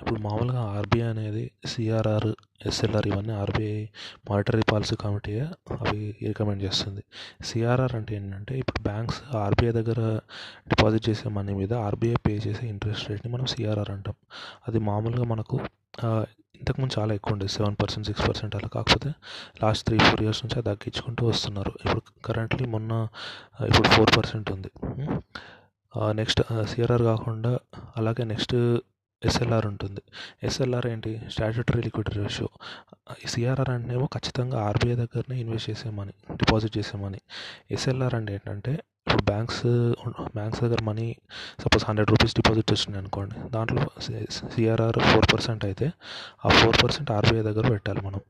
ఇప్పుడు మామూలుగా ఆర్బీఐ అనేది సిఆర్ఆర్ ఎస్ఎల్ఆర్ ఇవన్నీ ఆర్బీఐ మానిటరీ పాలసీ కమిటీ అవి రికమెండ్ చేస్తుంది. సిఆర్ఆర్ అంటే ఏంటంటే ఇప్పుడు బ్యాంక్స్ ఆర్బీఐ దగ్గర డిపాజిట్ చేసే మనీ మీద ఆర్బీఐ పే చేసే ఇంట్రెస్ట్ రేట్ని మనం సిఆర్ఆర్ అంటాం. అది మామూలుగా మనకు ఇంతకుముందు చాలా ఎక్కువ ఉండేది సెవెన్ పర్సెంట్ సిక్స్ పర్సెంట్ అలా కాకపోతే లాస్ట్ త్రీ ఫోర్ ఇయర్స్ నుంచి అది తగ్గించుకుంటూ వస్తున్నారు. ఇప్పుడు కరెంట్లీ మొన్న ఇప్పుడు ఫోర్ పర్సెంట్ ఉంది. నెక్స్ట్ సిఆర్ఆర్ కాకుండా అలాగే నెక్స్ట్ ఎస్ఎల్ఆర్ ఉంటుంది. ఎస్ఎల్ఆర్ ఏంటి? స్టాట్యూటరీ లిక్విడ్ రేషియో సిఆర్ఆర్ అంటేనేమో ఖచ్చితంగా ఆర్బీఐ దగ్గరనే ఇన్వెస్ట్ చేసే మనీ డిపాజిట్ చేసే మనీ ఎస్ఎల్ఆర్ అంటే ఏంటంటే ఇప్పుడు బ్యాంక్స్ బ్యాంక్స్ దగ్గర money suppose hundred rupees deposit వచ్చినాయి అనుకోండి దాంట్లో సిఆర్ఆర్ ఫోర్ పర్సెంట్ అయితే ఆ ఫోర్ పర్సెంట్ ఆర్బీఐ దగ్గర పెట్టాలి మనం.